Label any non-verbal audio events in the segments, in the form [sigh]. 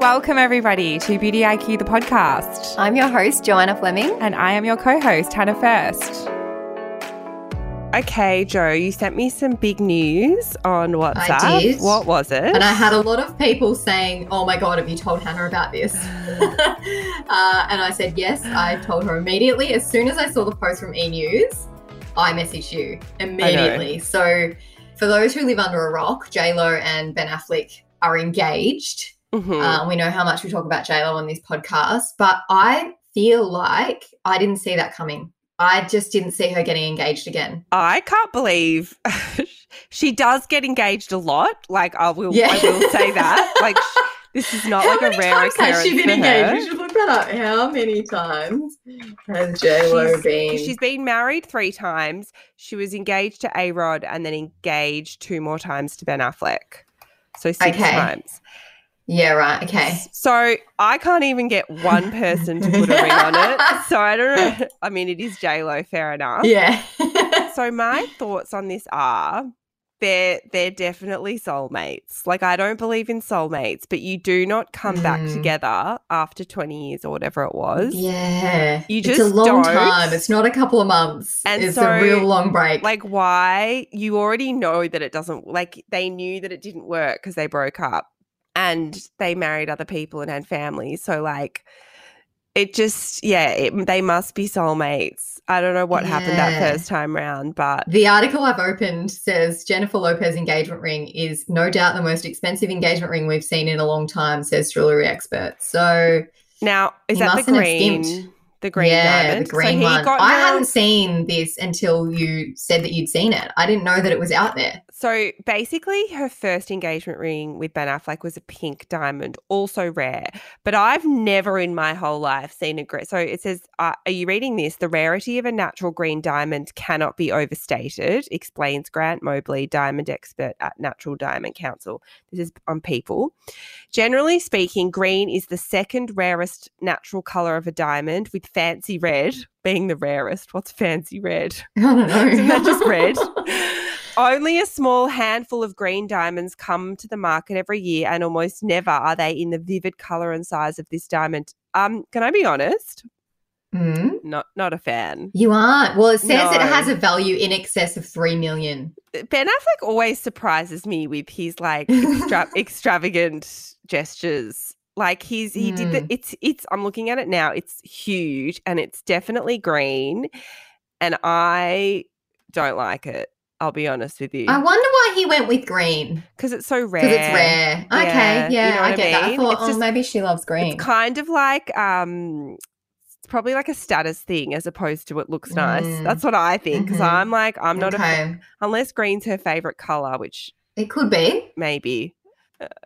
Welcome, everybody, to Beauty IQ, the podcast. I'm your host, Joanna Fleming. And I am your co host, Hannah First. Okay, Joe, you sent me some big news on WhatsApp. I did. What was it? And I had a lot of people saying, Oh my God, have you told Hannah about this? [laughs] [laughs] uh, and I said, Yes, I told her immediately. As soon as I saw the post from e News, I messaged you immediately. So, for those who live under a rock, J Lo and Ben Affleck are engaged. Mhm. Uh, we know how much we talk about JLo on this podcast, but I feel like I didn't see that coming. I just didn't see her getting engaged again. I can't believe [laughs] she does get engaged a lot. Like, I will, Yeah. I will say that. [laughs] Like, sh- this is not How like a rare times occurrence has she been engaged? her. We should look that up. How many times has JLo She's- been? She's been married three times. She was engaged to A Rod and then engaged two more times to Ben Affleck. So six Okay. times. Yeah, right. Okay. So I can't even get one person to put a ring on it. So I don't know. [laughs] I mean, it is J Lo, fair enough. Yeah. [laughs] So my thoughts on this are they're they're definitely soulmates. Like I don't believe in soulmates, but you do not come back Mm. together after twenty years or whatever it was. yeah. You it's a long don't. time. It's not a couple of months. And it's so, a real long break. Like why? You already know that it doesn't. Like they knew that it didn't work because they broke up and they married other people and had families. So like. It just, yeah, it, they must be soulmates. I don't know what happened that first time round, but the article I've opened says Jennifer Lopez engagement ring is no doubt the most expensive engagement ring we've seen in a long time, says jewelry expert. So Now, is that the green? The green yeah, diamond. the green so he one. Got I hadn't seen this until you said that you'd seen it. I didn't know that it was out there. So basically, her first engagement ring with Ben Affleck was a pink diamond, also rare. But I've never in my whole life seen a green. So it says, uh, Are you reading this? The rarity of a natural green diamond cannot be overstated, explains Grant Mobley, diamond expert at Natural Diamond Council. This is on people. Generally speaking, green is the second rarest natural color of a diamond, with fancy red being the rarest. What's fancy red? [laughs] I don't know. Isn't that just red? [laughs] Only a small handful of green diamonds come to the market every year, and almost never are they in the vivid color and size of this diamond. Um, can I be honest? Mm, Not not a fan. you aren't. Well, it says it has a value in excess of three million. Ben Affleck always surprises me with his like extra- [laughs] extravagant gestures. Like he's he did the Mm. it's it's I'm looking at it now. It's huge and it's definitely green, and I don't like it. I'll be honest with you I wonder why he went with green because it's so rare. because it's rare. Yeah, Okay, you yeah, know I what I get that. I thought, It's oh, just- maybe she loves green. It's kind of like um it's probably like a status thing as opposed to it looks nice. Mm. That's what I think because Mhm. I'm like I'm not a okay, unless green's her favorite color, which it could be. maybe.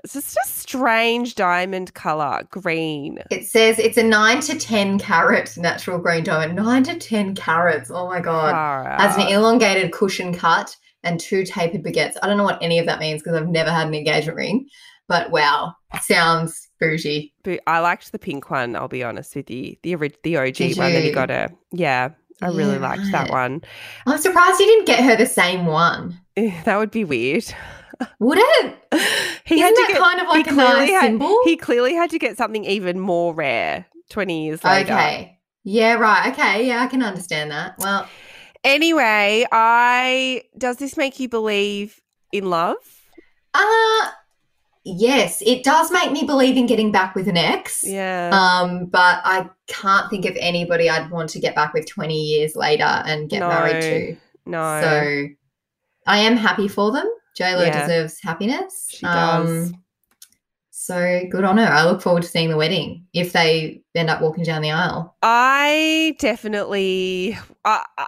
It's just a strange diamond color, green. It says it's a nine to ten carat natural green diamond. Nine to ten carats. Oh my god. Far Has an elongated cushion cut and two tapered baguettes. I don't know what any of that means because I've never had an engagement ring, but wow, sounds bougie. But I liked the pink one. I'll be honest with you, the the OG Did one that he got her. Yeah, I really Yeah, liked that one. I'm surprised you didn't get her the same one. Eh, That would be weird. Would it? [laughs] he Isn't had to that get kind of like a nice had- symbol? He clearly had to get something even more rare 20 years later. Okay. Yeah, right. Okay. Yeah, I can understand that. Well, Anyway, I does this make you believe in love? uh yes, it does make me believe in getting back with an ex. Yeah. Um, but I can't think of anybody I'd want to get back with 20 years later and get married to. no. So I am happy for them. JLo Yeah. deserves happiness. She does. Um, so good on her. I look forward to seeing the wedding if they end up walking down the aisle. I definitely I, I-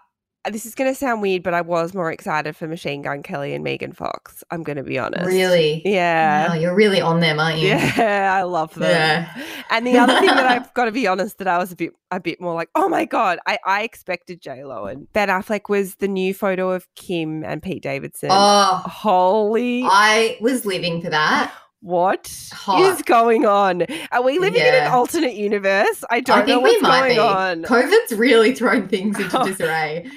this is going to sound weird, but I was more excited for Machine Gun Kelly and Megan Fox. I'm going to be honest. Really? Yeah. Wow, you're really on them, aren't you? Yeah, I love them. Yeah. And the other thing that [laughs] I've got to be honest that I was a bit a bit more like, oh my god, I, I expected J Lo and Ben Affleck was the new photo of Kim and Pete Davidson. Oh, Holy I was living for that. what is Hot. going on? Are we living in an alternate universe? I don't I know what's we might going be. on. COVID's really thrown things into [laughs] disarray.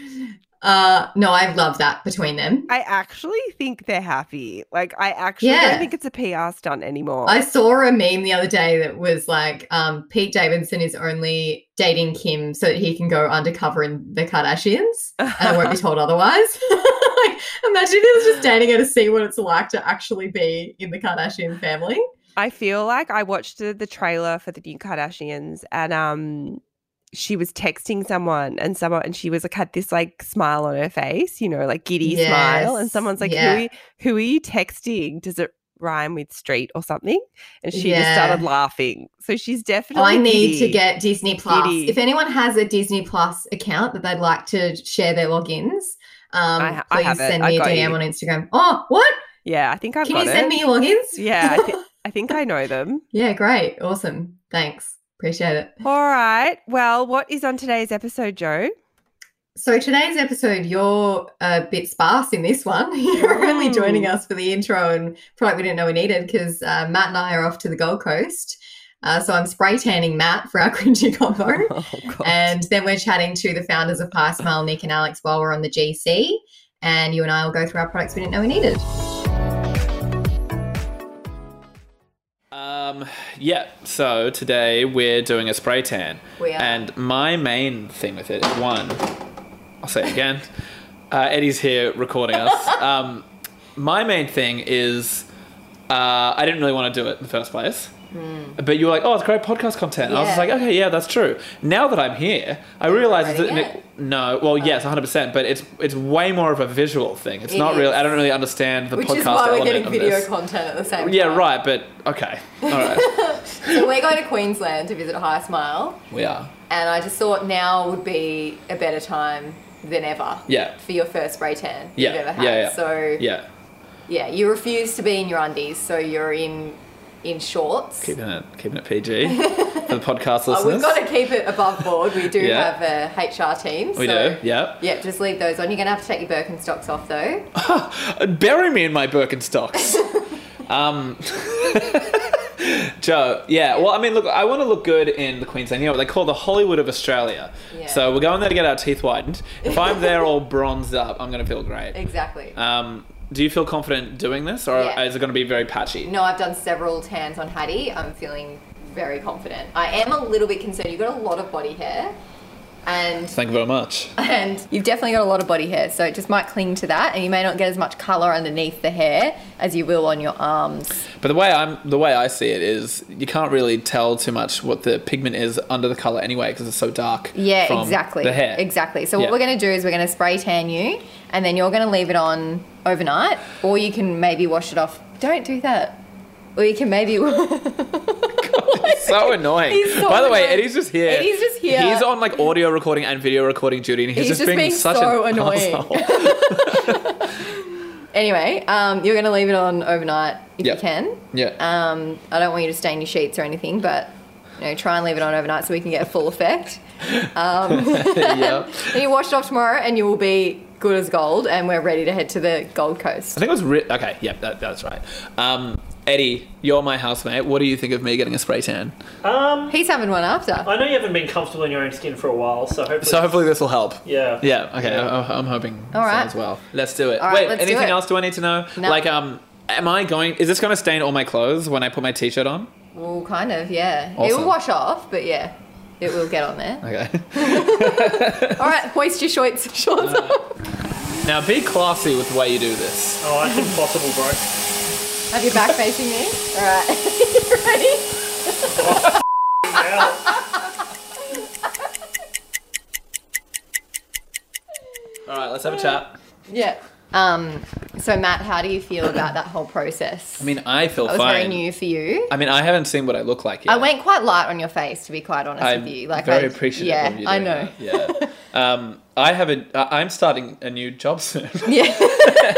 Uh, no, I love that between them. I actually think they're happy. Like I actually Yeah. don't think it's a PR stunt anymore. I saw a meme the other day that was like, um, Pete Davidson is only dating Kim so that he can go undercover in the Kardashians and I won't be [laughs] told otherwise. like, [laughs] imagine if he was just dating her to see what it's like to actually be in the Kardashian family. I feel like I watched the, the trailer for the new Kardashians and um she was texting someone and someone and she was like had this like smile on her face, you know, like giddy smile. And someone's like, yeah. Who are you, who are you texting? Does it rhyme with street or something? And she just started laughing. So she's definitely I need to get Disney Plus. Giddy. If anyone has a Disney Plus account that they'd like to share their logins, um, I I please have send me a DM you. on Instagram. Oh, what? Yeah, I think I've Can you send me your logins? yeah, I, thi- I think [laughs] I know them. Yeah, great. Awesome. Thanks. Appreciate it. All right. Well, what is on today's episode, Joe? So today's episode, you're a bit sparse in this one. [laughs] You're only joining Mm. us for the intro and product we didn't know we needed because uh, Matt and I are off to the Gold Coast. Uh, so I'm spray tanning Matt for our [laughs] cringy combo. Oh, And then we're chatting to the founders of HiSmile, Nick and Alex, while we're on the GC. And you and I will go through our products we didn't know we needed. Um, yeah, so today we're doing a spray tan. We are. And my main thing with it is one, I'll say it again. [laughs] Uh, Eddie's here recording us. [laughs] Um, my main thing is uh, I didn't really want to do it in the first place. Mm. But you were like, oh, it's great podcast content. I was just. Like, okay, yeah, that's true. Now that I'm here, I realize that it? no, well, oh. yes, 100%, but it's it's way more of a visual thing. It's It not real. I don't really understand the Which podcast is why we're getting video this. content at the same Yeah, time. right, but okay. All right. [laughs] So we're going to Queensland to visit HiSmile. we are. And I just thought now would be a better time than ever Yeah. for your first spray tan Yeah, you've ever had. yeah, yeah. So Yeah. yeah, you refuse to be in your undies, so you're in in shorts. Keeping it keeping it PG for the podcast [laughs] Oh, listeners. we've got to keep it above board. We do Yeah. have a HR team. we so, do, yeah. Yeah, just leave those on. You're gonna have to take your Birkenstocks off though. [laughs] Bury me in my Birkenstocks. [laughs] um, Joe, yeah. Well, I mean, look, I want to look good in the Queensland. You know what they call the Hollywood of Australia. Yeah. So we're going there to get our teeth whitened. If I'm there all bronzed up, I'm going to feel great. Exactly. Um, do you feel confident doing this, or Yeah. is it going to be very patchy? No, I've done several tans on Hattie. I'm feeling very confident. I am a little bit concerned. You've got a lot of body hair. And Thank you very much. [laughs] and you've definitely got a lot of body hair, so it just might cling to that, and you may not get as much color underneath the hair as you will on your arms. But the way I'm, the way I see it is, you can't really tell too much what the pigment is under the color anyway, because it's so dark. Yeah, from exactly. The hair. Exactly. So Yeah. what we're going to do is we're going to spray tan you, and then you're going to leave it on overnight, or you can maybe wash it off. Don't do that. Or you can maybe. [laughs] so annoying. So By the way. Eddie's just here. Eddie's just here. He's on like audio recording and video recording duty, and he's, He's just, just being, being such so an annoying. [laughs] [laughs] anyway, um, you're going to leave it on overnight if Yeah. you can. yeah. Um, I don't want you to stain your sheets or anything, but you know, try and leave it on overnight so we can get a full effect. yeah. And you wash it off tomorrow, and you will be good as gold, and we're ready to head to the Gold Coast. I think it was ri- okay. Yeah, that, that's right. Um, Eddie, you're my housemate. What do you think of me getting a spray tan? Um, He's having one after. I know you haven't been comfortable in your own skin for a while, so hopefully. So hopefully this will help. yeah. Yeah. Okay. I, I'm hoping All right. so as well. Let's do it. All right, Wait. let's do anything it. else? Do I need to know? No. Like, um, am I going? Is this going to stain all my clothes when I put my t-shirt on? Well, kind of, yeah. It will wash off, but yeah, it will get on there. Okay. [laughs] All right, hoist your shorts, [laughs] shorts [laughs] Uh, up. Now be classy with the way you do this. Oh, that's impossible, bro. Have your back facing me. All right, [laughs] ready? Ow. All right. Let's have a chat. Yeah. Um. So Matt, how do you feel about that whole process? I mean, I feel that was fine. very new for you. I mean, I haven't seen what I look like yet. I went quite light on your face, to be quite honest I'm with you. Like very I, appreciative Yeah, of you I know. that. Yeah. [laughs] Um, I have a. I- I'm starting a new job soon. [laughs] Yeah.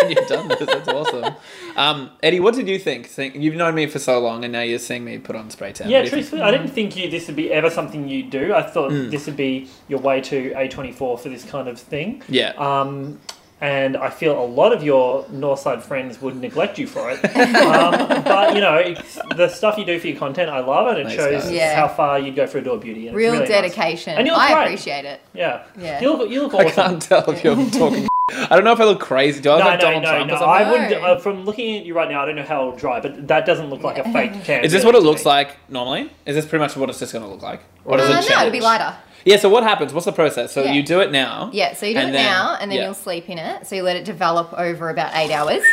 and [laughs] you've done this. That's awesome. Um, Eddie, what did you think? think? You've known me for so long, and now you're seeing me put on spray tan. Yeah, What do you think? truthfully, I didn't think you this would be ever something you'd do. I thought Mm. this would be your way to A24 for this kind of thing. Yeah. Um, and I feel a lot of your Northside friends would neglect you for it. um, but you know, it's, the stuff you do for your content, I love it. It Thanks, shows. Yeah. how far you'd go for Adore Beauty. And Real really nice. dedication. And you look I great. appreciate it. Yeah, Yeah. You look, you look I can't tell if you're [laughs] talking. I don't know if I look crazy. Do I look No, like no, Donald no, Trump no. or something? I wouldn't. Uh, from looking at you right now, I don't know how it'll dry, but that doesn't look like a fake [laughs] tan. Is this what it looks like normally? Is this pretty much what it's just going to look like? Or does Uh, it no, change? it'll be lighter. Yeah, so what happens? What's the process? So Yeah. you do it now. Yeah, so you do it then- now, and then yeah. you'll sleep in it. So you let it develop over about eight hours.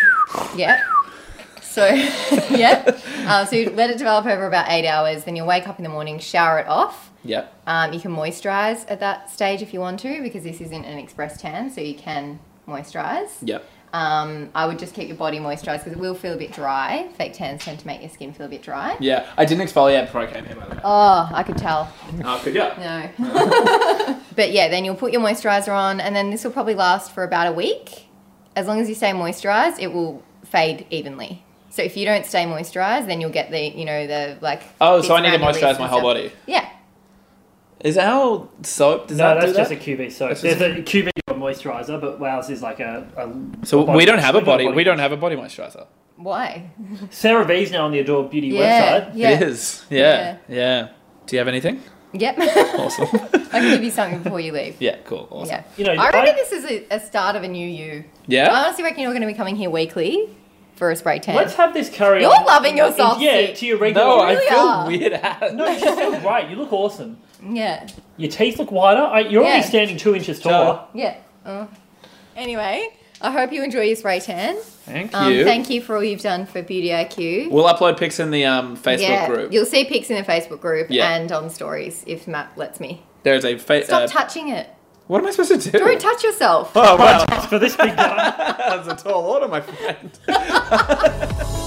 yeah. So, [laughs] yeah. Uh, so you let it develop over about eight hours. Then you'll wake up in the morning, shower it off. Yep. Um, you can moisturize at that stage if you want to, because this isn't an express tan, so you can moisturize. Yep. Um, I would just keep your body moisturized because it will feel a bit dry. Fake tans tend to make your skin feel a bit dry. Yeah. I didn't exfoliate before I came here, by the way. Oh, I could tell. Oh, good. Yeah. No. [laughs] but yeah, then you'll put your moisturizer on, and then this will probably last for about a week. As long as you stay moisturized, it will fade evenly. So if you don't stay moisturized, then you'll get the, you know, the like. Oh, so I need to moisturize my whole body. Yeah. Is our soap? Does No, that that's do just that? a QV soap. That's There's just- a QV moisturizer, but ours is like a. a So a body we don't have a wash. Body. We don't have a body moisturizer. Why? [laughs] CeraVe's now on the Adore Beauty Yeah. website. Yeah. It is. Yeah. yeah. Do you have anything? Yep. [laughs] Awesome. I can give you something before you leave. yeah. Cool. Awesome. Yeah. You know, I reckon I- this is a, a start of a new you. Yeah. I honestly reckon you're going to be coming here weekly for a spray tan. Let's have this carry You're on. loving yourself, Yeah, to your regular. no, I really feel are. weird. As. No, you feel great. You look awesome. yeah. Your teeth look whiter. I, you're Yeah. already standing two inches taller. Yeah. Oh. Anyway, I hope you enjoy your spray tan. Thank Um, you. thank you for all you've done for Beauty IQ. We'll upload pics in the um, Facebook yeah, group. you'll see pics in the Facebook group Yeah. and on stories if Matt lets me. There's a fa- Stop uh, touching it. What am I supposed to do? Don't touch yourself. Oh wow, For this big guy. [laughs] that's a tall order, my friend. [laughs]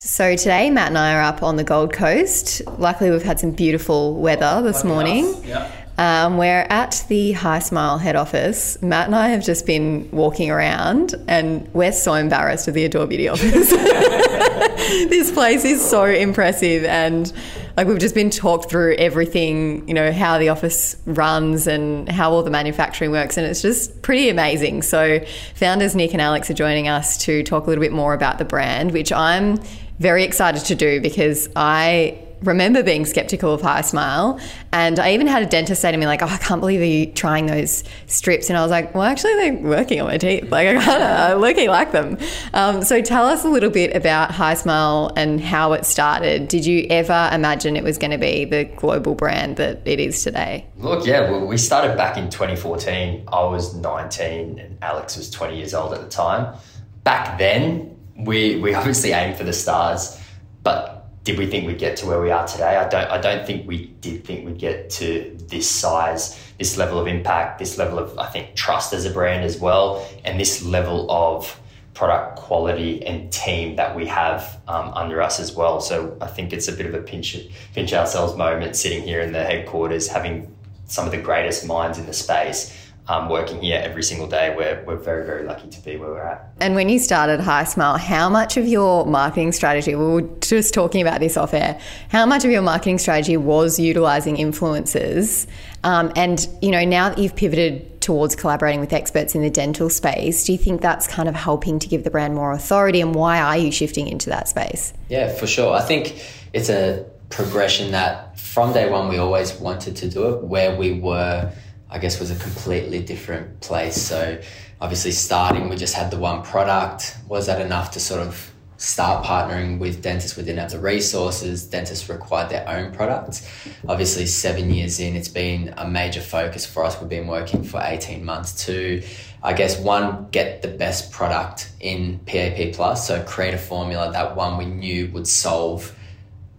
So today, Matt and I are up on the Gold Coast. Luckily, we've had some beautiful weather this morning. Yeah. Um, we're at the HiSmile head office. Matt and I have just been walking around, and we're so embarrassed of the Adore Beauty office. [laughs] this place is so impressive, and like we've just been talked through everything, you know, how the office runs and how all the manufacturing works, and it's just pretty amazing. So, founders Nick and Alex are joining us to talk a little bit more about the brand, which I'm very excited to do because I remember being skeptical of HiSmile. And I even had a dentist say to me, like, oh, I can't believe you're trying those strips. And I was like, well, actually, they're working on my teeth. Like, I kind of looking like them. Um, so tell us a little bit about HiSmile and how it started. Did you ever imagine it was going to be the global brand that it is today? Look, yeah, well, we started back in 2014. I was 19 and Alex was 20 years old at the time. Back then, we we obviously aimed for the stars, but did we think we'd get to where we are today? I don't. I don't think we did think we'd get to this size, this level of impact, this level of I think trust as a brand as well, and this level of product quality and team that we have um, under us as well. So I think it's a bit of a pinch pinch ourselves moment sitting here in the headquarters, having some of the greatest minds in the space um, working here every single day. We're, we're very, very lucky to be where we're at. And when you started HiSmile, how much of your marketing strategy, we were just talking about this off air, how much of your marketing strategy was utilizing influencers? Um, and, you know, now that you've pivoted towards collaborating with experts in the dental space, do you think that's kind of helping to give the brand more authority? And why are you shifting into that space? Yeah, for sure. I think it's a progression that from day one we always wanted to do it. Where we were, I guess, was a completely different place. So obviously, starting we just had the one product. Was that enough to sort of start partnering with dentists? We didn't have the resources. Dentists required their own products. Obviously, seven years in, it's been a major focus for us. We've been working for eighteen months to. I guess one, get the best product in PAP plus. So create a formula that one we knew would solve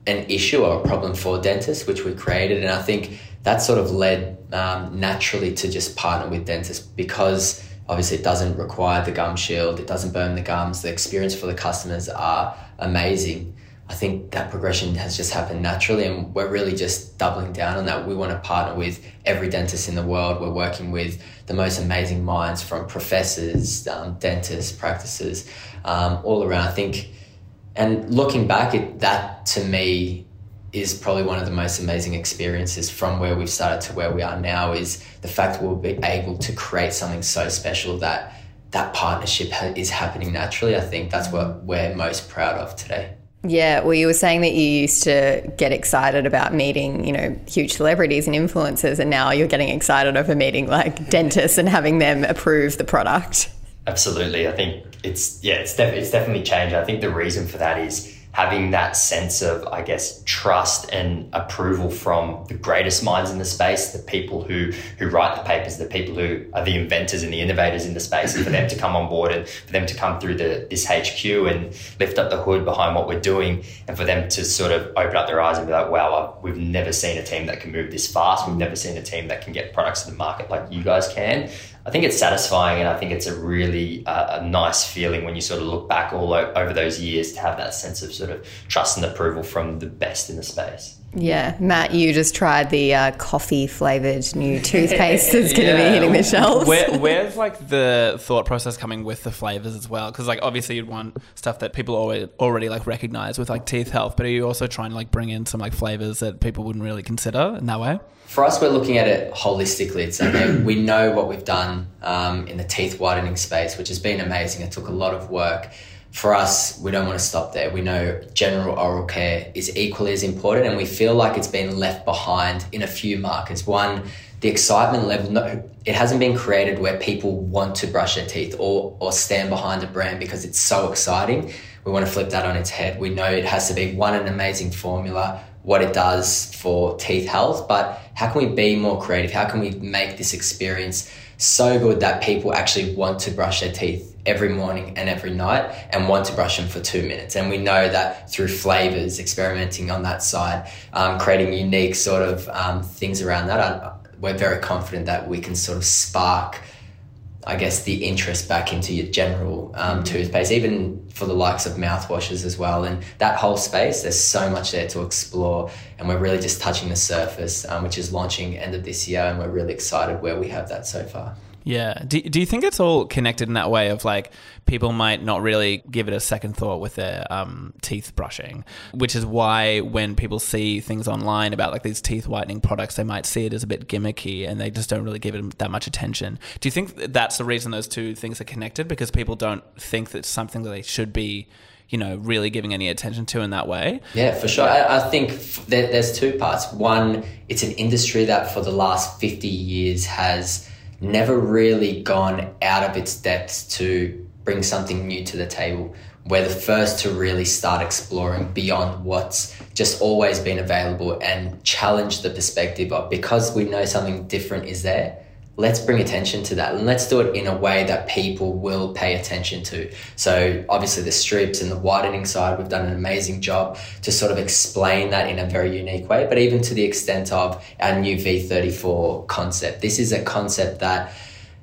an issue or a problem for dentists, which we created. And I think that sort of led um, naturally to just partner with dentists because obviously it doesn't require the gum shield, it doesn't burn the gums, the experience for the customers are amazing. I think that progression has just happened naturally, and we're really just doubling down on that. We want to partner with every dentist in the world. We're working with the most amazing minds from professors, um, dentists, practices, um, all around. I think, and looking back, it, that to me is probably one of the most amazing experiences from where we've started to where we are now. Is the fact we'll be able to create something so special that that partnership ha- is happening naturally. I think that's what we're most proud of today. Yeah, well, you were saying that you used to get excited about meeting, you know, huge celebrities and influencers, and now you're getting excited over meeting like dentists and having them approve the product. Absolutely. I think it's, yeah, it's, def- it's definitely changed. I think the reason for that is having that sense of, I guess, trust and approval from the greatest minds in the space, the people who who write the papers, the people who are the inventors and the innovators in the space, and for them to come on board and for them to come through the this HQ and lift up the hood behind what we're doing, and for them to sort of open up their eyes and be like, wow, we've never seen a team that can move this fast. We've never seen a team that can get products to the market like you guys can. I think it's satisfying, and I think it's a really uh, a nice feeling when you sort of look back all o- over those years to have that sense of sort of trust and approval from the best in the space. Yeah, Matt, you just tried the uh, coffee flavored new [laughs] toothpaste that's going to be hitting the shelves. Where, [laughs] where's like the thought process coming with the flavors as well? Because like obviously you'd want stuff that people already already like recognize with like teeth health, but are you also trying to like bring in some like flavors that people wouldn't really consider in that way? For us, we're looking at it holistically. It's okay. we know what we've done um, in the teeth whitening space, which has been amazing. It took a lot of work. For us, we don't want to stop there. We know general oral care is equally as important, and we feel like it's been left behind in a few markets. One, the excitement level, no, it hasn't been created where people want to brush their teeth or, or stand behind a brand because it's so exciting. We want to flip that on its head. We know it has to be one, an amazing formula, what it does for teeth health, but how can we be more creative? How can we make this experience so good that people actually want to brush their teeth every morning and every night and want to brush them for two minutes? And we know that through flavors, experimenting on that side, um, creating unique sort of um, things around that, I, we're very confident that we can sort of spark I guess, the interest back into your general um, toothpaste, even for the likes of mouthwashes as well. And that whole space, there's so much there to explore. And we're really just touching the surface, um, which is launching end of this year. And we're really excited where we have that so far. Yeah. Do, do you think it's all connected in that way of like people might not really give it a second thought with their um, teeth brushing, which is why when people see things online about like these teeth whitening products, they might see it as a bit gimmicky and they just don't really give it that much attention. Do you think that's the reason those two things are connected? Because people don't think that it's something that they should be you know, really giving any attention to in that way. Yeah, for sure. I, I think f- there, there's two parts. One, it's an industry that for the last 50 years has never really gone out of its depths to bring something new to the table. We're the first to really start exploring beyond what's just always been available and challenge the perspective of because we know something different is there, let's bring attention to that and let's do it in a way that people will pay attention to. So obviously the strips and the widening side, we've done an amazing job to sort of explain that in a very unique way, but even to the extent of our new V34 concept. This is a concept that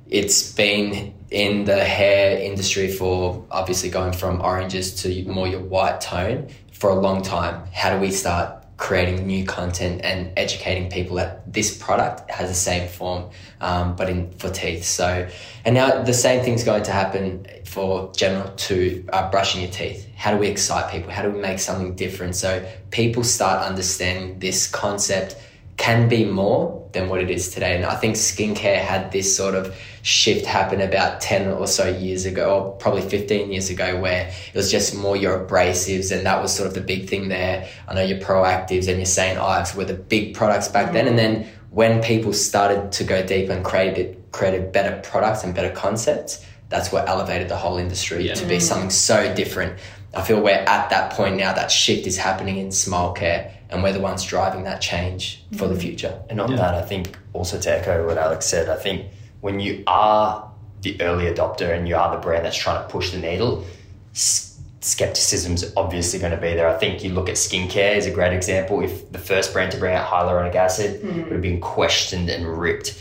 it's been in the hair industry for obviously going from oranges to more your white tone for a long time. How do we start creating new content and educating people that this product has the same form, um, but in for teeth. So, and now the same thing's going to happen for general to uh, brushing your teeth. How do we excite people? How do we make something different so people start understanding this concept? can be more than what it is today. And I think skincare had this sort of shift happen about 10 or so years ago, or probably 15 years ago, where it was just more your abrasives. And that was sort of the big thing there. I know your Proactivs and your St. Ives were the big products back then. And then when people started to go deeper and created, created better products and better concepts, that's what elevated the whole industry Yeah. to be something so different. I feel we're at that point now, that shift is happening in smile care, and we're the ones driving that change for the mm-hmm. future. And on that, I think also to echo what Alex said, I think when you are the early adopter and you are the brand that's trying to push the needle, s- skepticism's obviously going to be there. I think you look at skincare is a great example. If the first brand to bring out hyaluronic acid mm-hmm. would have been questioned and ripped,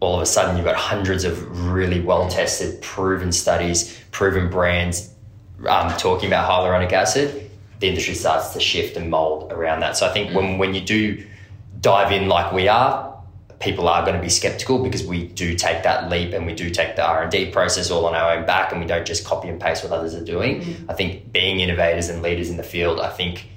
all of a sudden you've got hundreds of really well tested, proven studies, proven brands um, talking about hyaluronic acid. the industry starts to shift and mold around that. So I think when when you do dive in like we are, people are going to be skeptical because we do take that leap and we do take the R&D process all on our own back and we don't just copy and paste what others are doing. Mm-hmm. I think being innovators and leaders in the field, I think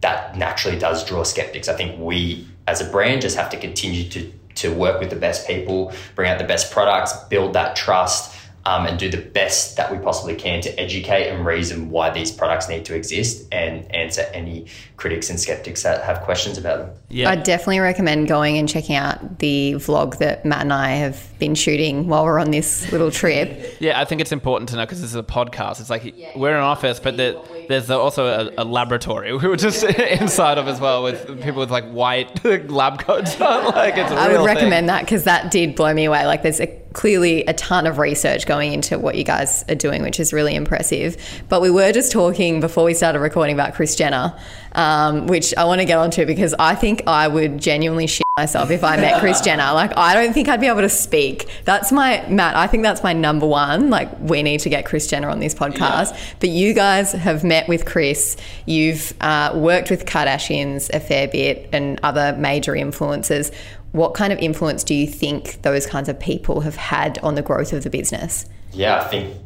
that naturally does draw skeptics. I think we as a brand just have to continue to to work with the best people, bring out the best products, build that trust, um, and do the best that we possibly can to educate and reason why these products need to exist and answer any critics and skeptics that have questions about them. Yeah. I'd definitely recommend going and checking out the vlog that Matt and I have been shooting while we're on this little trip. [laughs] Yeah, I think it's important to know because this is a podcast. It's like we're in an office, but there, there's also a, a laboratory we [laughs] were just [laughs] inside of as well with people with like white lab coats on. Like it's a I real would thing. recommend that because that did blow me away. Like, there's a, clearly a ton of research going into what you guys are doing, which is really impressive. But we were just talking before we started recording about Kris Jenner, um, which I want to get onto because I think I would genuinely shit myself if I met Kris Jenner. Like, I don't think I'd be able to speak. That's my, Matt, I think that's my number one. Like, we need to get Kris Jenner on this podcast. But you guys have met with Kris, you've uh, worked with Kardashians a fair bit and other major influencers. What kind of influence do you think those kinds of people have had on the growth of the business? yeah, I think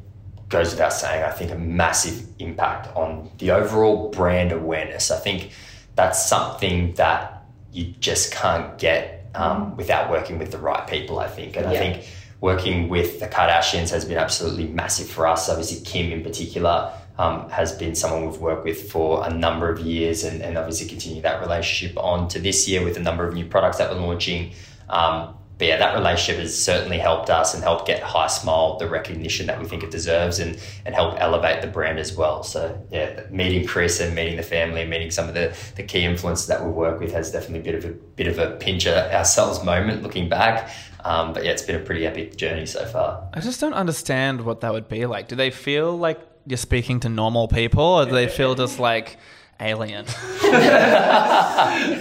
goes without saying, I think a massive impact on the overall brand awareness. I think that's something that you just can't get um, without working with the right people, I think. And I think working with the Kardashians has been absolutely massive for us. Obviously, Kim in particular um, has been someone we've worked with for a number of years and, and obviously continue that relationship on to this year with a number of new products that we're launching. Um, but yeah, that relationship has certainly helped us and helped get HiSmile the recognition that we think it deserves and, and help elevate the brand as well. So yeah, meeting Kris and meeting the family and meeting some of the, the key influences that we work with has definitely been a bit of a bit of a ourselves moment looking back. Um, but yeah, it's been a pretty epic journey so far. I just don't understand what that would be like. Do they feel like you're speaking to normal people, or do they feel just like alien? [laughs]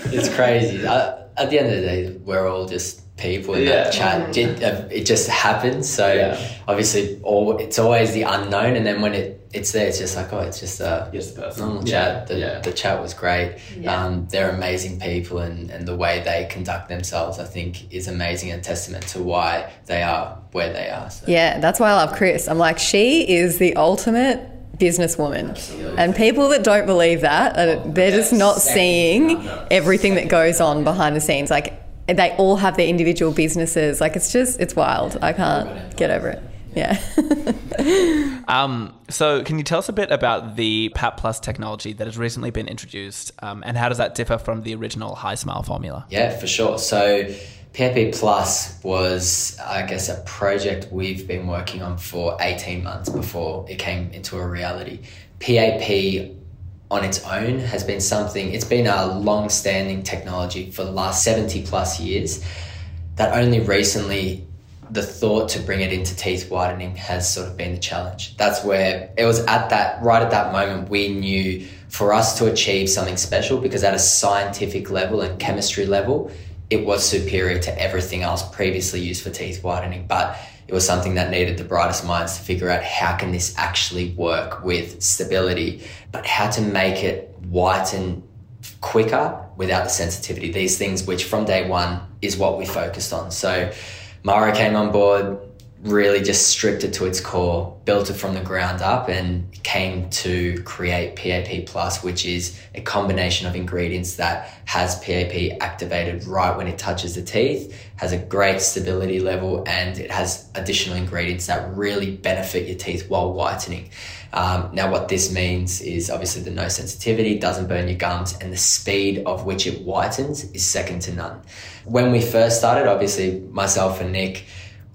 It's crazy. I, at the end of the day, we're all just people in Yeah. that chat. Did, uh, it just happens. So Yeah. obviously, all it's always the unknown, and then when it it's there, it's just like oh, it's just a Just the normal Yeah, chat. The, yeah. the chat was great. Yeah. Um, they're amazing people, and, and the way they conduct themselves, I think, is amazing and testament to why they are where they are. So. Yeah, that's why I love Kris. I'm like, she is the ultimate businesswoman. And people that don't believe that, uh, they're just not seeing everything that goes on behind the scenes. Like, they all have their individual businesses. Like, it's just, it's wild. I can't get over it. Yeah. [laughs] Um, so, can you tell us a bit about the PAP Plus technology that has recently been introduced, um, and how does that differ from the original HiSmile formula? Yeah, for sure. So PAP Plus was, I guess, a project we've been working on for 18 months before it came into a reality. PAP on its own has been something, it's been a long standing technology for the last 70 plus years that only recently the thought to bring it into teeth whitening has sort of been the challenge. That's where it was at that right at that moment we knew for us to achieve something special because at a scientific level and chemistry level it was superior to everything else previously used for teeth whitening but it was something that needed the brightest minds to figure out how can this actually work with stability but how to make it whiten quicker without the sensitivity. These things, which from day one is what we focused on. So, Mauro came on board, really just stripped it to its core, built it from the ground up, and came to create PAP Plus, which is a combination of ingredients that has PAP activated right when it touches the teeth, has a great stability level, and it has additional ingredients that really benefit your teeth while whitening. Um, now, what this means is obviously the no sensitivity, doesn't burn your gums, and the speed of which it whitens is second to none. When we first started, obviously, myself and Nick,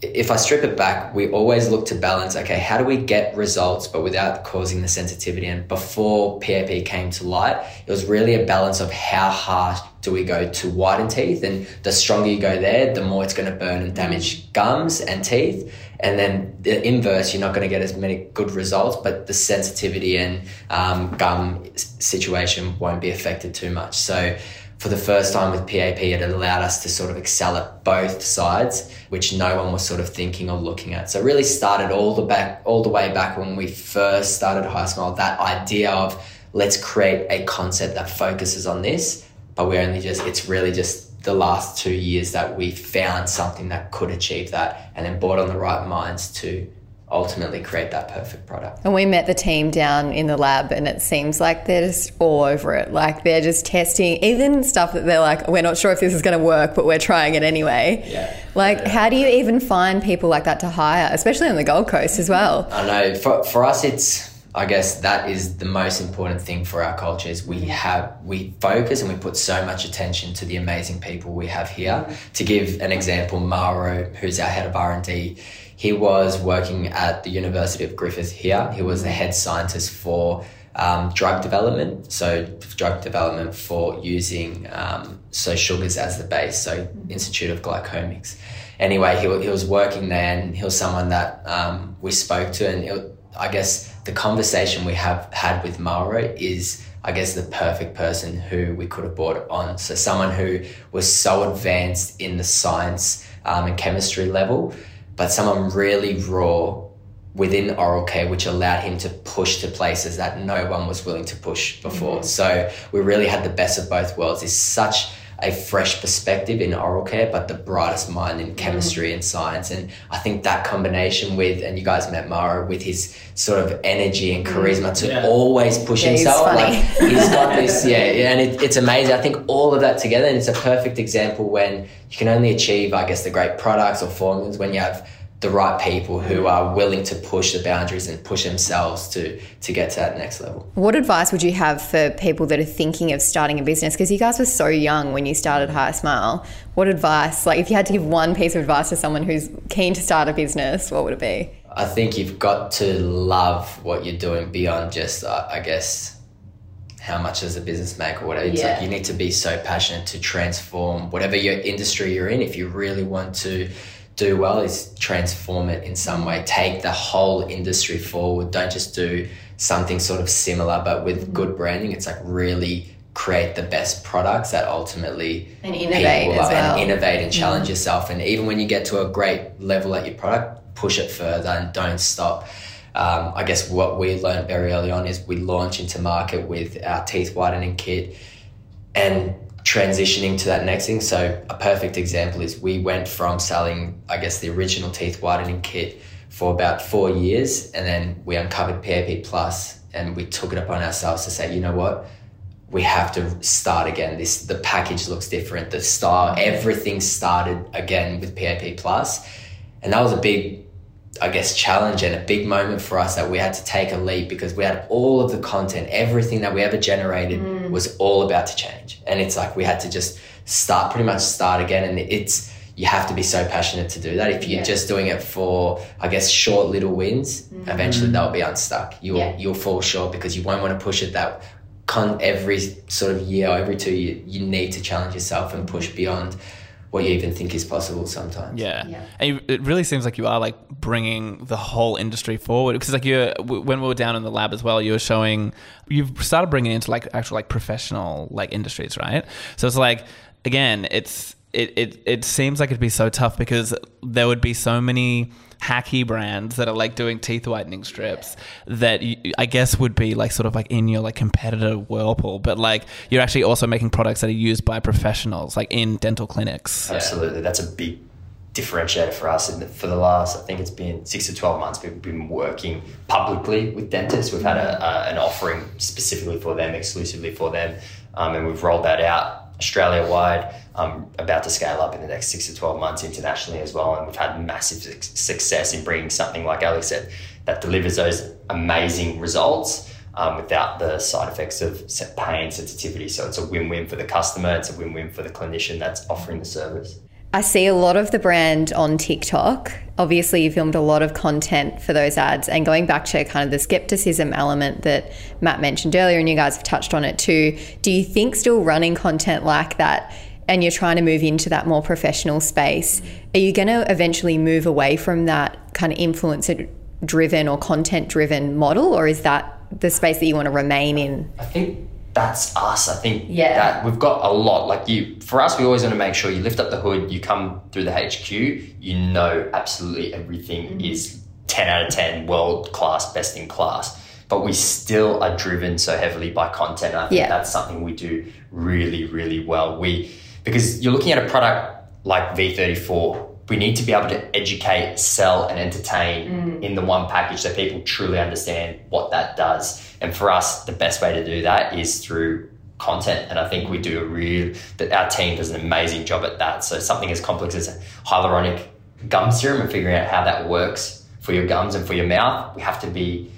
if I strip it back, we always look to balance okay, how do we get results but without causing the sensitivity? And before PAP came to light, it was really a balance of how hard do we go to whiten teeth. And the stronger you go there, the more it's going to burn and damage gums and teeth. And then the inverse, you're not going to get as many good results, but the sensitivity and um, gum situation won't be affected too much. So, for the first time with PAP, it allowed us to sort of excel at both sides, which no one was sort of thinking or looking at. So it really started all the back, all the way back when we first started HiSmile, that idea of let's create a concept that focuses on this. But we're only just, it's really just the last two years that we found something that could achieve that and then brought on the right minds to ultimately create that perfect product. And we met the team down in the lab, and it seems like they're just all over it. Like they're just testing, even stuff that they're like, we're not sure if this is going to work, but we're trying it anyway. Yeah. Like, Yeah. how do you even find people like that to hire, especially on the Gold Coast as well? I know for, for us, it's I guess that is the most important thing for our culture is we have we focus and we put so much attention to the amazing people we have here. Mm-hmm. To give an example, Mauro, who's our head of R and D, he was working at the University of Griffith here. He was the head scientist for um, drug development, so drug development for using um, so sugars as the base, so Institute of Glycomics. Anyway, he, he was working there, and he was someone that um, we spoke to, and it, I guess the conversation we have had with Mauro is, I guess, the perfect person who we could have brought on. So someone who was so advanced in the science um, and chemistry level, but someone really raw within oral care, which allowed him to push to places that no one was willing to push before. Mm-hmm. So we really had the best of both worlds. It's such a fresh perspective in oral care, but the brightest mind in chemistry and science. And I think that combination with, and you guys met Mauro with his sort of energy and mm. charisma to Yeah. always push Yeah, he's himself. funny. Like he's got [laughs] this, yeah, yeah, and it, it's amazing. I think all of that together, and it's a perfect example when you can only achieve, I guess, the great products or formulas when you have the right people who are willing to push the boundaries and push themselves to to get to that next level. What advice would you have for people that are thinking of starting a business? Because you guys were so young when you started HiSmile. What advice, like if you had to give one piece of advice to someone who's keen to start a business, what would it be? I think you've got to love what you're doing beyond just, uh, I guess, how much does a business make or whatever. It's Yeah. like you need to be so passionate to transform whatever your industry you're in. If you really want to do well, is transform it in some way. Take the whole industry forward. Don't just do something sort of similar, but with good branding. It's like really create the best products that ultimately And innovate people love, well. and innovate and challenge yourself. And even when you get to a great level at your product, push it further and don't stop. Um, I guess what we learned very early on is we launch into market with our teeth whitening kit and transitioning to that next thing. So a perfect example is we went from selling, I guess, the original teeth whitening kit for about four years, and then we uncovered PAP Plus, and we took it upon ourselves to say, you know what, we have to start again. This the package looks different, the style, everything started again with PAP Plus, and that was a big I guess, challenge and a big moment for us that we had to take a leap because we had all of the content, everything that we ever generated mm. Was all about to change. And it's like we had to just start, pretty much start again. And it's, you have to be so passionate to do that. If you're Yeah. just doing it for, I guess, short little wins, mm-hmm. eventually they'll be unstuck. You'll, Yeah. you'll fall short because you won't want to push it that con every sort of year or every two years. You need to challenge yourself and push beyond what you even think is possible sometimes. Yeah. Yeah. And you, it really seems like you are like bringing the whole industry forward because like you're when we were down in the lab as well, you were showing you've started bringing it into like actual like professional like industries, right? So it's like again, it's it it it seems like it'd be so tough because there would be so many hacky brands that are like doing teeth whitening strips that you, I guess would be like sort of like in your like competitor whirlpool, but like you're actually also making products that are used by professionals like in dental clinics. Absolutely, that's a big differentiator for us. For the last, I think it's been six to twelve months, we've been working publicly with dentists. We've had a, a, an offering specifically for them, exclusively for them, um, and we've rolled that out Australia wide. Um, about to scale up in the next six to twelve months internationally as well, and we've had massive suc- success in bringing something like Alex said that delivers those amazing results. Um, without the side effects of pain sensitivity. So it's a win win for the customer, it's a win win for the clinician that's offering the service. I see a lot of the brand on TikTok. Obviously, you filmed a lot of content for those ads. And going back to kind of the skepticism element that Matt mentioned earlier, and you guys have touched on it too, do you think still running content like that and you're trying to move into that more professional space, are you going to eventually move away from that kind of influencer driven or content driven model? Or is that the space that you want to remain in? I think that's us. I think Yeah. that we've got a lot. Like you, for us, we always want to make sure you lift up the hood, you come through the HQ, you know absolutely everything mm. is 10 out of 10, world class, best in class. but we still are driven so heavily by content. I think Yeah. that's something we do really, really well. We because you're looking at a product like V34, we need to be able to educate, sell, and entertain mm. in the one package so people truly understand what that does. And for us, the best way to do that is through content. And I think we do a real that our team does an amazing job at that. So something as complex as hyaluronic gum serum and figuring out how that works for your gums and for your mouth, we have to be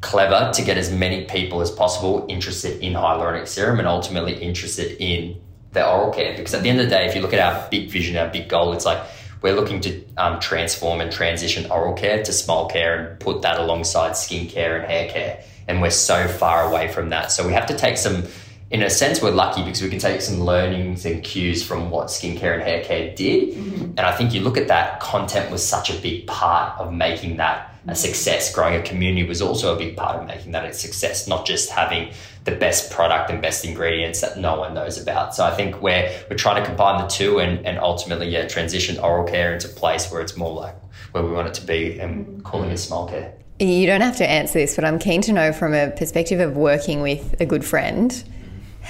clever to get as many people as possible interested in hyaluronic serum and ultimately interested in the oral care. Because at the end of the day, if you look at our big vision, our big goal, it's like we're looking to um, transform and transition oral care to smile care and put that alongside skin care and hair care. And we're so far away from that. So we have to take some, in a sense, we're lucky because we can take some learnings and cues from what skincare and hair care did. Mm-hmm. And I think you look at that, content was such a big part of making that a mm-hmm. success. Growing a community was also a big part of making that a success, not just having the best product and best ingredients that no one knows about. So I think we're we're trying to combine the two and, and ultimately yeah, transition oral care into a place where it's more like where we want it to be and mm-hmm. calling it smile care. You don't have to answer this, but I'm keen to know from a perspective of working with a good friend.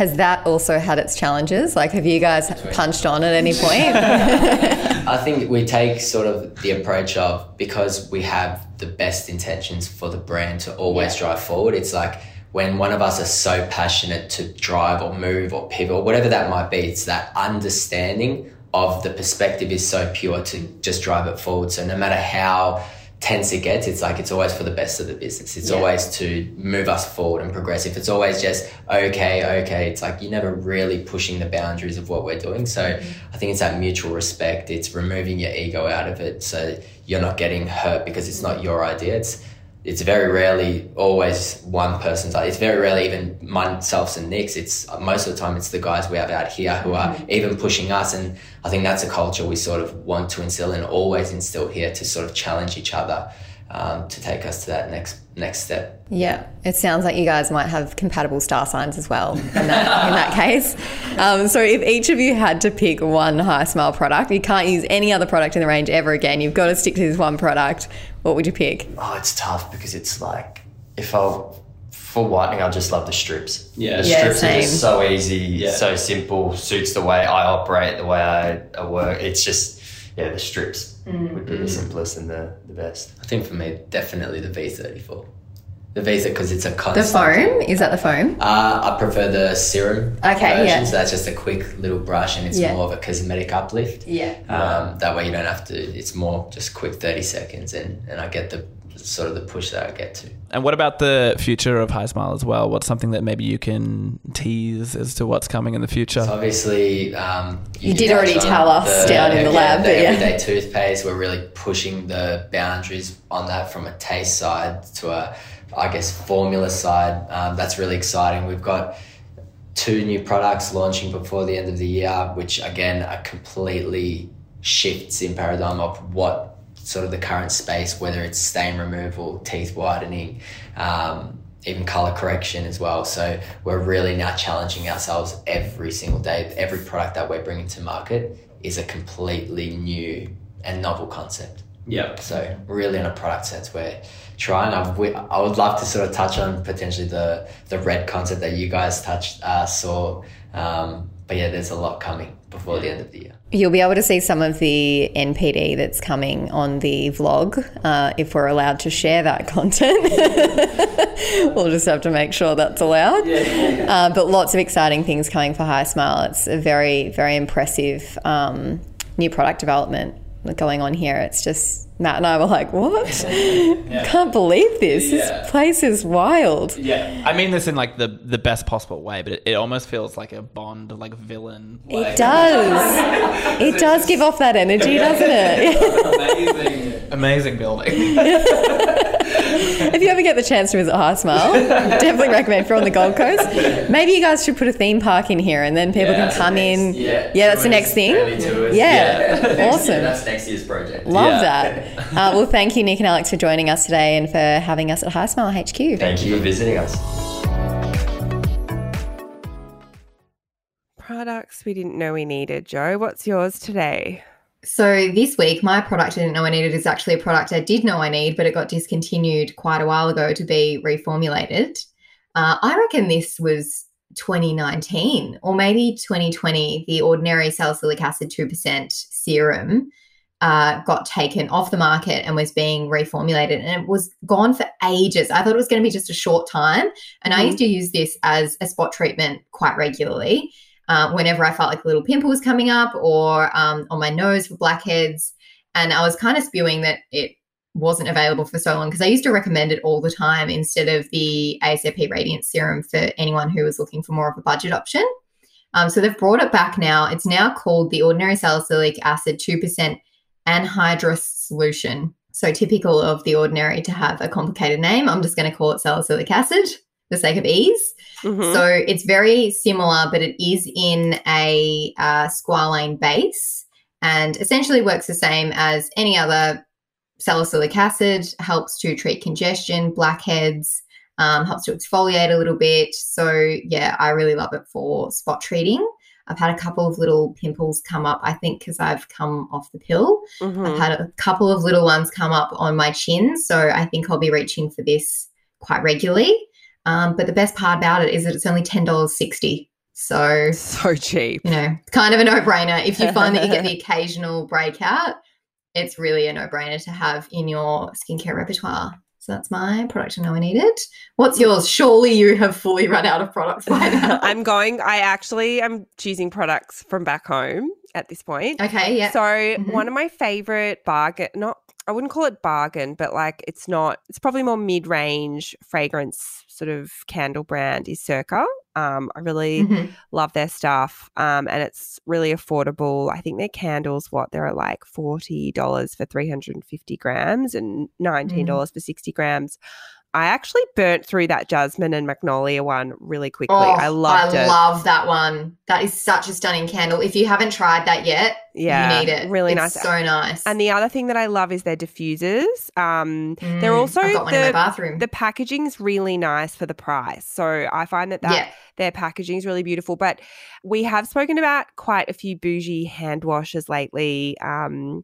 Has that also had its challenges? Like, have you guys punched on at any point? [laughs] [laughs] I think we take sort of the approach of because we have the best intentions for the brand to always drive forward. It's like when one of us is so passionate to drive or move or pivot or whatever that might be, it's that understanding of the perspective is so pure to just drive it forward. So no matter how tense it gets, it's like it's always for the best of the business. It's always to move us forward and progress. If it's always just okay, okay, it's like you're never really pushing the boundaries of what we're doing. So mm-hmm. I think it's that mutual respect. It's removing your ego out of it, so you're not getting hurt because it's not your idea. It's it's very rarely always one person's. It's very rarely even myself and Nick's. It's most of the time it's the guys we have out here who are mm. even pushing us, and I think that's a culture we sort of want to instill and always instill here to sort of challenge each other um, to take us to that next next step. yeah, it sounds like you guys might have compatible star signs as well in that, in that case. Um, so, if each of you had to pick one HiSmile product, you can't use any other product in the range ever again. You've got to stick to this one product. What would you pick? Oh, it's tough because it's like if I for whitening, I just love the strips. Yeah. the Yeah, strips are just so easy, Yeah. so simple, suits the way I operate, the way I, I work. It's just yeah, the strips would be the simplest and the, the best. I think for me, definitely the V34. The V because it's a The foam? Is that the foam? Uh, I prefer the serum Okay, version, yeah. so that's just a quick little brush and it's Yeah. more of a cosmetic uplift. Yeah. Um, that way you don't have to, it's more just quick 30 seconds and, and I get the sort of the push that I get to. And what about the future of HiSmile as well? What's something that maybe you can tease as to what's coming in the future? So obviously, um, You can did already tell us down in the lab, The but yeah. everyday toothpaste, we're really pushing the boundaries on that from a taste side to a, I guess, formula side. Um, that's really exciting. We've got two new products launching before the end of the year, which again are completely shifts in paradigm of what sort of the current space, whether it's stain removal, teeth whitening, um, even color correction as well. So we're really now challenging ourselves every single day. Every product that we're bringing to market is a completely new and novel concept. yeah. So really, in a product sense, we're trying. I, we, I would love to sort of touch on potentially the the red concept that you guys touched uh, saw. Um, but yeah, there's a lot coming before the end of the year. You'll be able to see some of the NPD that's coming on the vlog uh, if we're allowed to share that [laughs] content. [laughs] we'll just have to make sure that's allowed. Uh, but lots of exciting things coming for HiSmile. It's a very, very impressive um, new product development going on here. It's just Matt and I were like, "What? [laughs] [laughs] Can't believe this! Yeah. This place is wild." Yeah, I mean this in like the the best possible way, but it, it almost feels like a Bond like villain. It does. [laughs] It does give off that energy, doesn't it? amazing, amazing building. [laughs] if you ever get the chance to visit HiSmile, [laughs] definitely recommend if you're on the Gold Coast. [laughs] Maybe you guys should put a theme park in here and then people can come in. Yeah, Yeah, that's the next thing. Yeah, awesome. That's next year's project. Love Yeah. that. Uh, well, thank you, Nick and Alex, for joining us today and for having us at HiSmile HQ. Thank you for visiting us. Products we didn't know we needed. Joe, what's yours today? So this week, my product I didn't know I needed is actually a product I did know I need, but it got discontinued quite a while ago to be reformulated. Uh, I reckon this was 2019 or maybe 2020. The ordinary salicylic acid 2% serum uh, got taken off the market and was being reformulated, and it was gone for ages. I thought it was going to be just a short time, and I Mhm. used to use this as a spot treatment quite regularly uh, whenever I felt like a little pimple was coming up or um, on my nose for blackheads. And I was kind of spewing that it wasn't available for so long because I used to recommend it all the time instead of the ASAP Radiant Serum for anyone who was looking for more of a budget option. Um, so they've brought it back now. It's now called the Ordinary Salicylic Acid 2% Anhydrous Solution. So typical of the Ordinary to have a complicated name. I'm just going to call it salicylic acid the sake of ease. Mhm. So it's very similar, but it is in a uh, squalane base and essentially works the same as any other salicylic acid, helps to treat congestion, blackheads, um, helps to exfoliate a little bit. So, yeah, I really love it for spot treating. I've had a couple of little pimples come up, I think, because I've come off the pill. Mhm. I've had a couple of little ones come up on my chin. So I think I'll be reaching for this quite regularly. Um, but the best part about it is that it's only $10.60. So, so cheap. you know, kind of a no brainer. If you find that you get the [laughs] occasional breakout, it's really a no brainer to have in your skincare repertoire. So that's my product I know I needed. What's yours? Surely you have fully run out of products by [laughs] now. I'm going. I actually am choosing products from back home at this point. okay, yeah. So Mhm. one of my favorite bargain, not I wouldn't call it bargain, but like it's not. It's probably more mid-range fragrance sort of candle brand is Circa. Um, I really Mhm. love their stuff, um, and it's really affordable. I think their candles, what they're like forty dollars for three hundred and fifty grams, and nineteen dollars for sixty grams. I actually burnt through that jasmine and magnolia one really quickly. I loved Oh, I it. love that one. That is such a stunning candle. If you haven't tried that yet, yeah, you need it. Really It's nice. So nice. And the other thing that I love is their diffusers. Um, they're Mm, also I've got one in my the- bathroom. the packaging's really nice for the price. So I find that, that yeah. their packaging is really beautiful. But we have spoken about quite a few bougie hand washes lately. Um,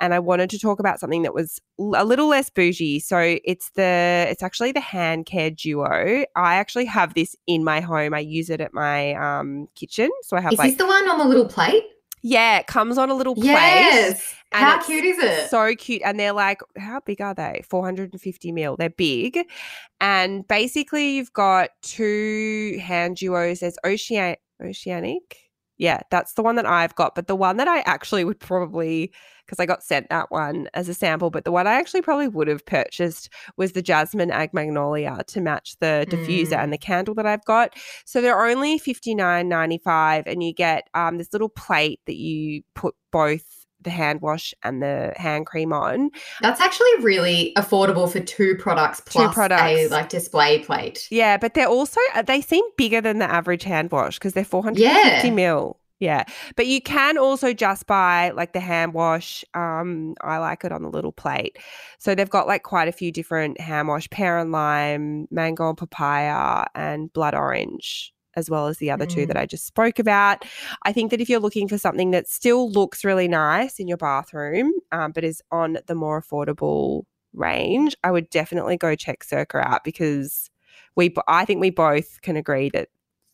and I wanted to talk about something that was a little less bougie. So it's the it's actually the hand care duo. I actually have this in my home. I use it at my um, kitchen. So I have Is like this the one on the little plate? Yeah, it comes on a little plate. Yes. and How cute is it? So cute. And they're like, how big are they? 450 mil. They're big. And basically, you've got two hand duos. There's Ocean- Oceanic. Yeah, that's the one that I've got. But the one that I actually would probably, because I got sent that one as a sample, but the one I actually probably would have purchased was the Jasmine Ag Magnolia to match the diffuser Mm. and the candle that I've got. So they're only fifty nine ninety five, and you get um, this little plate that you put both the hand wash and the hand cream on. That's actually really affordable for two products Two plus a like display plate. Yeah, but they're also uh, they seem bigger than the average hand wash because they're four hundred and fifty Yeah. mil. Yeah, but you can also just buy like the hand wash. Um, I like it on the little plate. So they've got like quite a few different hand wash: pear and lime, mango and papaya, and blood orange, as well as the other two Mm. that I just spoke about. I think that if you're looking for something that still looks really nice in your bathroom, um, but is on the more affordable range, I would definitely go check Circa out because we, I think we both can agree that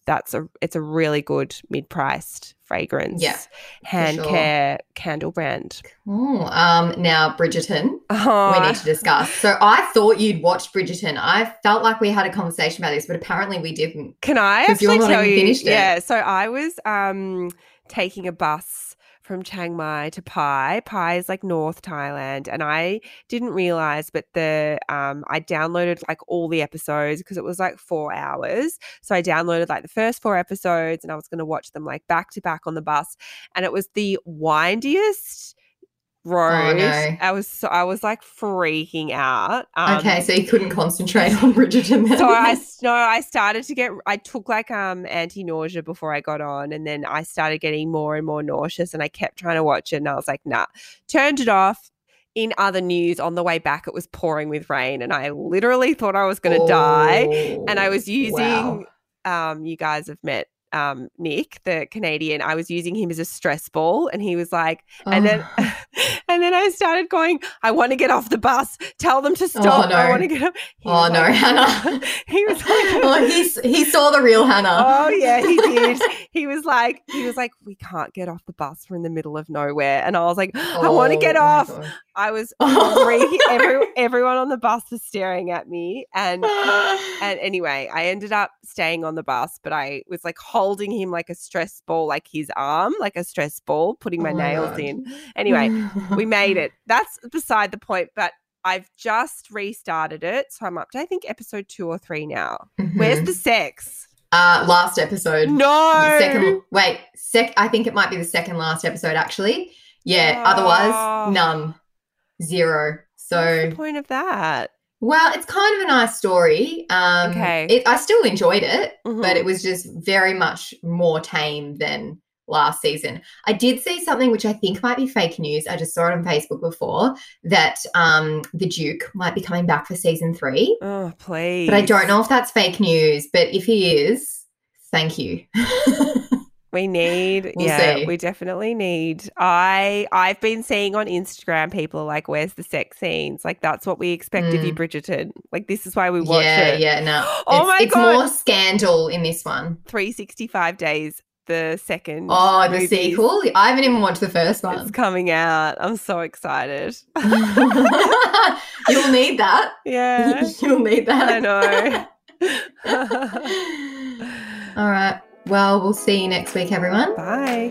that's a, it's a really good mid-priced fragrance, Yeah, hand sure. care candle brand. Oh, um, now Bridgerton, Oh, we need to [laughs] discuss. So I thought you'd watched Bridgerton. I felt like we had a conversation about this, but apparently we didn't. Can I actually tell you? finished it. Yeah. So I was um taking a bus from Chiang Mai to Pai. Pai is like North Thailand, and I didn't realize, but the um I downloaded like all the episodes because it was like four hours. So I downloaded like the first four episodes, and I was going to watch them like back to back on the bus, and it was the windiest road. Oh. I was so, I was like freaking out. Um, okay, so you couldn't concentrate [laughs] on Bridgerton then. so I no, I started to get. I took like um anti nausea before I got on, and then I started getting more and more nauseous, and I kept trying to watch it, and I was like, nah, turned it off. In other news, on the way back, it was pouring with rain, and I literally thought I was going to die. And I was Oh, using. wow. Um, you guys have met um, Nick, the Canadian, I was using him as a stress ball, and he was like, and then, Oh. [laughs] [laughs] and then I started going, I want to get off the bus. Tell them to oh, stop. Oh, no. I want to get up. He Oh, no, like- Hannah. [laughs] he was like, [laughs] oh, he's, he saw the real Hannah. Oh yeah, he [laughs] did. he was like, he was like, we can't get off the bus. We're in the middle of nowhere, and I was like, I want to get Oh, off. God. I was Oh, every, everyone on the bus was staring at me, and [sighs] and anyway, I ended up staying on the bus, but I was like holding him like a stress ball, like his arm, like a stress ball, putting oh, my Oh nails God. in. Anyway, [sighs] we made it. That's beside the point, but. I've just restarted it, so I'm up to I think episode two or three now. Where's Mhm. the sex? uh, last episode? No, Second, wait, sec. I think it might be the second last episode, actually. Yeah. Oh. Otherwise, none, zero. What's So, the point of that? well, it's kind of a nice story. Um, Okay. It, I still enjoyed it, but Mhm. it was just very much more tame than last season. I did see something which I think might be fake news. I just saw it on Facebook before that um, the Duke might be coming back for season three. Oh, please. But I don't know if that's fake news. But if he is, thank you. [laughs] We need, We'll yeah, see. we definitely need. I I've been seeing on Instagram people are like, "Where's the sex scenes?" Like that's what we expect of you, Bridgerton. Like this is why we watch Mm. yeah, it. yeah, no. [gasps] Oh it's, my it's God. more scandal in this one. Three sixty five days. The second. Oh, the sequel. I haven't even watched the first one. It's coming out. I'm so excited. [laughs] [laughs] You'll need that. yeah, [laughs] You'll need that. I know. All right. Well, we'll see you next week, everyone. Bye.